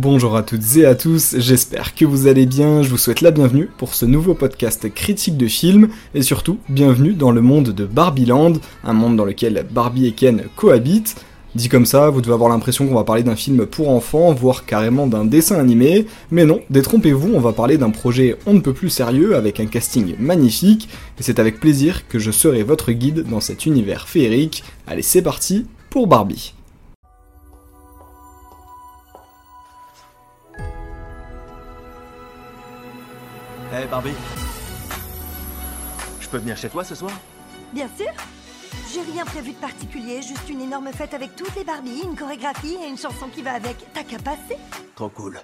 Bonjour à toutes et à tous, j'espère que vous allez bien, je vous souhaite la bienvenue pour ce nouveau podcast critique de films, et surtout, bienvenue dans le monde de Barbieland, un monde dans lequel Barbie et Ken cohabitent. Dit comme ça, vous devez avoir l'impression qu'on va parler d'un film pour enfants, voire carrément d'un dessin animé, mais non, détrompez-vous, on va parler d'un projet on ne peut plus sérieux, avec un casting magnifique, et c'est avec plaisir que je serai votre guide dans cet univers féerique. Allez, c'est parti pour Barbie. Hey Barbie Je peux venir chez toi ce soir? Bien sûr J'ai rien prévu de particulier, juste une énorme fête avec toutes les Barbies, une chorégraphie et une chanson qui va avec. T'as qu'à passer Trop cool.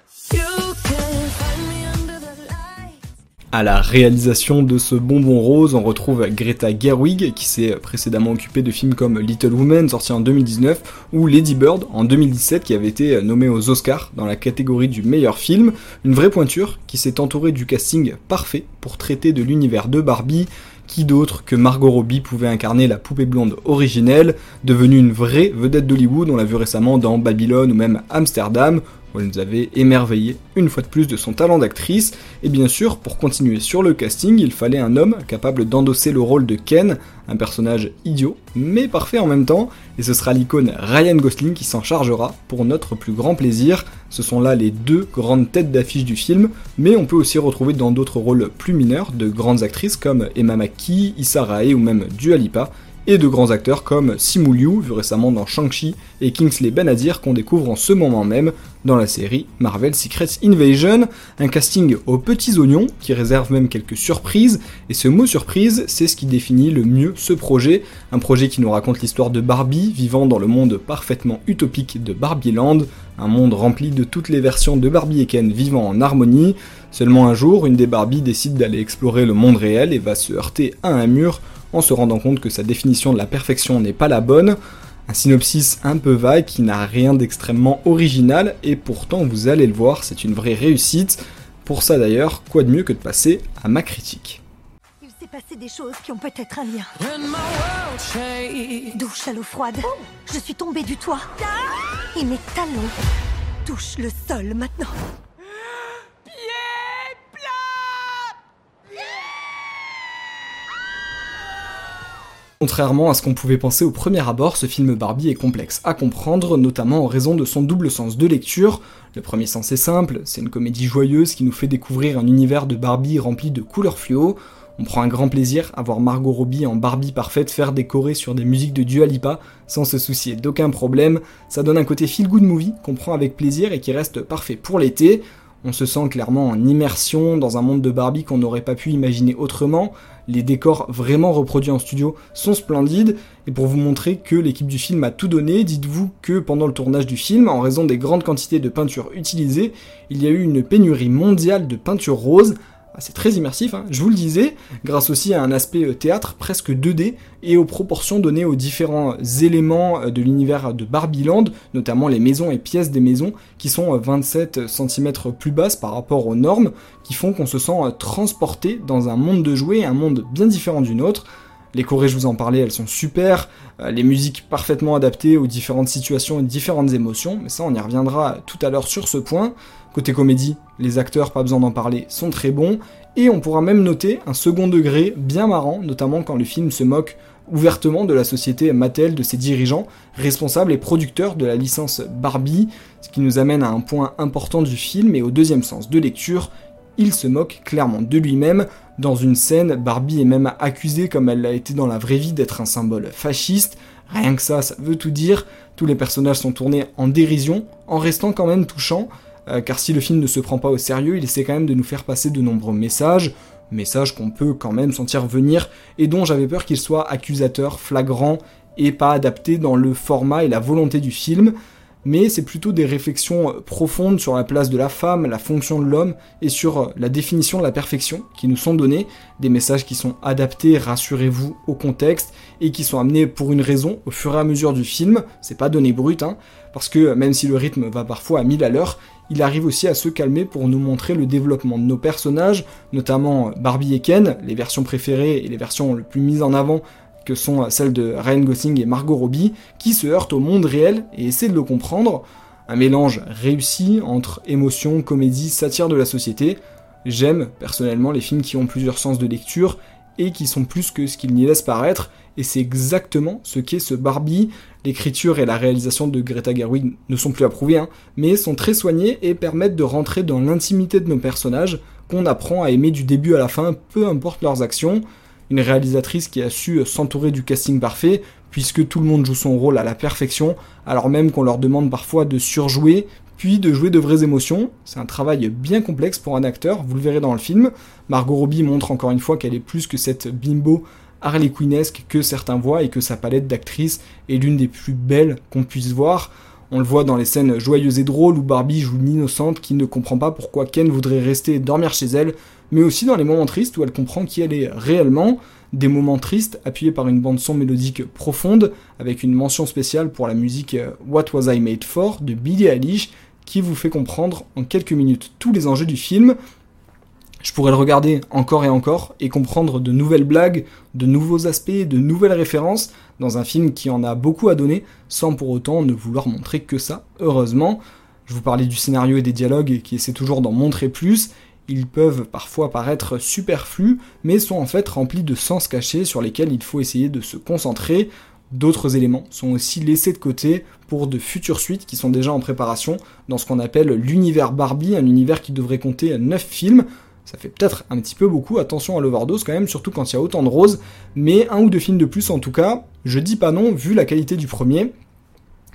À la réalisation de ce bonbon rose, on retrouve Greta Gerwig, qui s'est précédemment occupée de films comme Little Women, sorti en 2019, ou Lady Bird, en 2017, qui avait été nommé aux Oscars dans la catégorie du meilleur film. Une vraie pointure qui s'est entourée du casting parfait pour traiter de l'univers de Barbie, qui d'autre que Margot Robbie pouvait incarner la poupée blonde originelle, devenue une vraie vedette d'Hollywood, on l'a vu récemment dans Babylone ou même Amsterdam, où elle nous avait émerveillé une fois de plus de son talent d'actrice, et bien sûr, pour continuer sur le casting, il fallait un homme capable d'endosser le rôle de Ken, un personnage idiot, mais parfait en même temps, et ce sera l'icône Ryan Gosling qui s'en chargera pour notre plus grand plaisir. Ce sont là les deux grandes têtes d'affiche du film, mais on peut aussi retrouver dans d'autres rôles plus mineurs de grandes actrices comme Emma McKee, Issa Rae ou même Dua Lipa, et de grands acteurs comme Simu Liu, vu récemment dans Shang-Chi, et Kingsley Benadir qu'on découvre en ce moment même dans la série Marvel Secrets Invasion, un casting aux petits oignons qui réserve même quelques surprises, et ce mot surprise, c'est ce qui définit le mieux ce projet, un projet qui nous raconte l'histoire de Barbie vivant dans le monde parfaitement utopique de Barbieland, un monde rempli de toutes les versions de Barbie et Ken vivant en harmonie. Seulement un jour, une des Barbie décide d'aller explorer le monde réel et va se heurter à un mur en se rendant compte que sa définition de la perfection n'est pas la bonne. Un synopsis un peu vague qui n'a rien d'extrêmement original et pourtant vous allez le voir, c'est une vraie réussite. Pour ça d'ailleurs, quoi de mieux que de passer à ma critique. Il s'est passé des choses qui ont peut-être un lien. Douche à l'eau froide. Je suis tombée du toit. Et mes talons touchent le sol maintenant. Contrairement à ce qu'on pouvait penser au premier abord, ce film Barbie est complexe à comprendre, notamment en raison de son double sens de lecture. Le premier sens est simple, c'est une comédie joyeuse qui nous fait découvrir un univers de Barbie rempli de couleurs fluo. On prend un grand plaisir à voir Margot Robbie en Barbie parfaite faire décorer sur des musiques de Dua Lipa sans se soucier d'aucun problème. Ça donne un côté feel good movie qu'on prend avec plaisir et qui reste parfait pour l'été. On se sent clairement en immersion dans un monde de Barbie qu'on n'aurait pas pu imaginer autrement. Les décors vraiment reproduits en studio sont splendides. Et pour vous montrer que l'équipe du film a tout donné, dites-vous que pendant le tournage du film, en raison des grandes quantités de peinture utilisées, il y a eu une pénurie mondiale de peinture rose c'est très immersif, hein. je vous le disais, grâce aussi à un aspect euh, théâtre presque 2D et aux proportions données aux différents éléments euh, de l'univers de Barbieland, notamment les maisons et pièces des maisons qui sont 27 euh, cm plus basses par rapport aux normes, qui font qu'on se sent transporté dans un monde de jouets, un monde bien différent du nôtre. Les chorés, je vous en parlais, elles sont super, les musiques parfaitement adaptées aux différentes situations et différentes émotions, mais ça on y reviendra tout à l'heure sur ce point. Côté comédie, les acteurs, pas besoin d'en parler, sont très bons, et on pourra même noter un second degré bien marrant, notamment quand le film se moque ouvertement de la société Mattel, de ses dirigeants, responsables et producteurs de la licence Barbie, ce qui nous amène à un point important du film et au deuxième sens de lecture, il se moque clairement de lui-même. Dans une scène, Barbie est même accusée, comme elle l'a été dans la vraie vie, d'être un symbole fasciste. Rien que ça, ça veut tout dire. Tous les personnages sont tournés en dérision, en restant quand même touchants. Euh, car si le film ne se prend pas au sérieux, il essaie quand même de nous faire passer de nombreux messages, messages qu'on peut quand même sentir venir, et dont j'avais peur qu'ils soient accusateurs, flagrants, et pas adaptés dans le format et la volonté du film, mais c'est plutôt des réflexions profondes sur la place de la femme, la fonction de l'homme, et sur la définition de la perfection qui nous sont donnés, des messages qui sont adaptés, rassurez-vous, au contexte, et qui sont amenés pour une raison au fur et à mesure du film, c'est pas donné brut, hein, parce que même si le rythme va parfois à mille à l'heure, il arrive aussi à se calmer pour nous montrer le développement de nos personnages, notamment Barbie et Ken, les versions préférées et les versions les plus mises en avant sont celles de Ryan Gosling et Margot Robbie, qui se heurtent au monde réel et essaient de le comprendre. Un mélange réussi entre émotion, comédie, satire de la société. J'aime personnellement les films qui ont plusieurs sens de lecture et qui sont plus que ce qu'ils n'y laissent paraître, et c'est exactement ce qu'est ce Barbie. L'écriture et la réalisation de Greta Gerwig ne sont plus approuvées, hein, mais sont très soignées et permettent de rentrer dans l'intimité de nos personnages, qu'on apprend à aimer du début à la fin, peu importe leurs actions. Une réalisatrice qui a su s'entourer du casting parfait, puisque tout le monde joue son rôle à la perfection, alors même qu'on leur demande parfois de surjouer, puis de jouer de vraies émotions. C'est un travail bien complexe pour un acteur, vous le verrez dans le film. Margot Robbie montre encore une fois qu'elle est plus que cette bimbo Harley Quinnesque que certains voient et que sa palette d'actrices est l'une des plus belles qu'on puisse voir. On le voit dans les scènes joyeuses et drôles où Barbie joue l'innocente qui ne comprend pas pourquoi Ken voudrait rester dormir chez elle, mais aussi dans les moments tristes où elle comprend qui elle est réellement. Des moments tristes appuyés par une bande son mélodique profonde, avec une mention spéciale pour la musique What Was I Made For de Billie Eilish, qui vous fait comprendre en quelques minutes tous les enjeux du film. Je pourrais le regarder encore et encore et comprendre de nouvelles blagues, de nouveaux aspects, de nouvelles références dans un film qui en a beaucoup à donner sans pour autant ne vouloir montrer que ça, heureusement. Je vous parlais du scénario et des dialogues qui essaient toujours d'en montrer plus. Ils peuvent parfois paraître superflus, mais sont en fait remplis de sens cachés sur lesquels il faut essayer de se concentrer. D'autres éléments sont aussi laissés de côté pour de futures suites qui sont déjà en préparation dans ce qu'on appelle l'univers Barbie, un univers qui devrait compter 9 films. Ça fait peut-être un petit peu beaucoup, attention à l'overdose quand même, surtout quand il y a autant de roses, mais un ou deux films de plus en tout cas, je dis pas non vu la qualité du premier.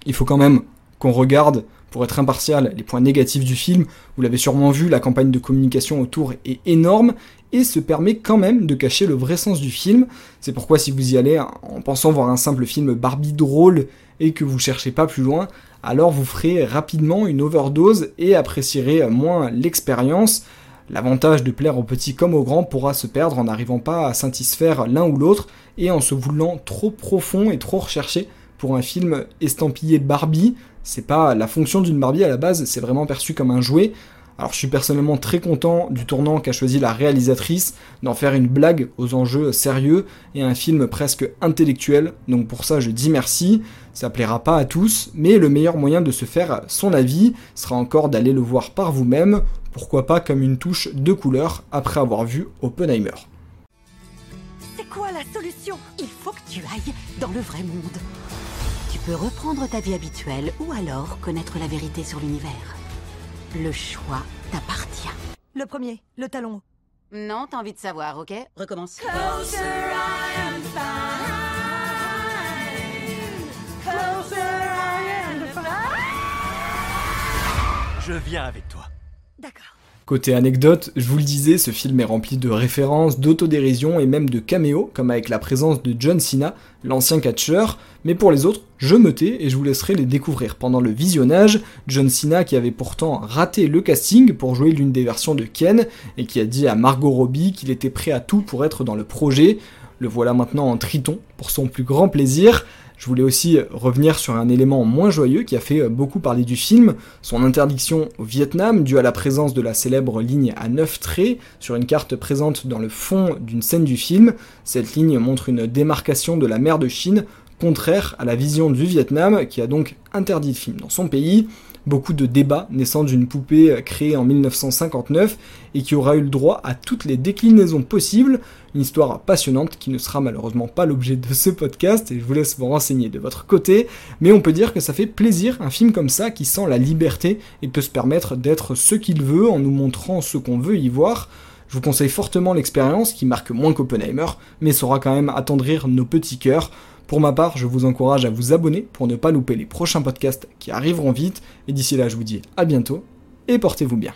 Il faut quand même qu'on regarde, pour être impartial, les points négatifs du film. Vous l'avez sûrement vu, la campagne de communication autour est énorme et se permet quand même de cacher le vrai sens du film. C'est pourquoi si vous y allez en pensant voir un simple film Barbie drôle et que vous cherchez pas plus loin, alors vous ferez rapidement une overdose et apprécierez moins l'expérience. L'avantage de plaire aux petits comme aux grands pourra se perdre en n'arrivant pas à satisfaire l'un ou l'autre et en se voulant trop profond et trop recherché pour un film estampillé Barbie. C'est pas la fonction d'une Barbie à la base, c'est vraiment perçu comme un jouet. Alors je suis personnellement très content du tournant qu'a choisi la réalisatrice, d'en faire une blague aux enjeux sérieux et un film presque intellectuel, donc pour ça je dis merci, ça plaira pas à tous, mais le meilleur moyen de se faire son avis sera encore d'aller le voir par vous-même, pourquoi pas comme une touche de couleur après avoir vu Oppenheimer. C'est quoi la solution? Il faut que tu ailles dans le vrai monde. Tu peux reprendre ta vie habituelle ou alors connaître la vérité sur l'univers. Le choix t'appartient. Le premier, le talon. Non, t'as envie de savoir, ok? Recommence. Je viens avec toi. D'accord. Côté anecdote, je vous le disais, ce film est rempli de références, d'autodérision et même de caméos, comme avec la présence de John Cena, l'ancien catcheur, mais pour les autres, je me tais et je vous laisserai les découvrir pendant le visionnage. John Cena qui avait pourtant raté le casting pour jouer l'une des versions de Ken, et qui a dit à Margot Robbie qu'il était prêt à tout pour être dans le projet. Le voilà maintenant en triton, pour son plus grand plaisir. Je voulais aussi revenir sur un élément moins joyeux qui a fait beaucoup parler du film, son interdiction au Vietnam due à la présence de la célèbre ligne à 9 traits sur une carte présente dans le fond d'une scène du film. Cette ligne montre une démarcation de la mer de Chine contraire à la vision du Vietnam qui a donc interdit le film dans son pays beaucoup de débats naissant d'une poupée créée en 1959 et qui aura eu le droit à toutes les déclinaisons possibles. Une histoire passionnante qui ne sera malheureusement pas l'objet de ce podcast et je vous laisse vous renseigner de votre côté. Mais on peut dire que ça fait plaisir un film comme ça qui sent la liberté et peut se permettre d'être ce qu'il veut en nous montrant ce qu'on veut y voir. Je vous conseille fortement l'expérience qui marque moins qu'Oppenheimer, mais saura quand même attendrir nos petits cœurs. Pour ma part, je vous encourage à vous abonner pour ne pas louper les prochains podcasts qui arriveront vite. Et d'ici là, je vous dis à bientôt et portez-vous bien.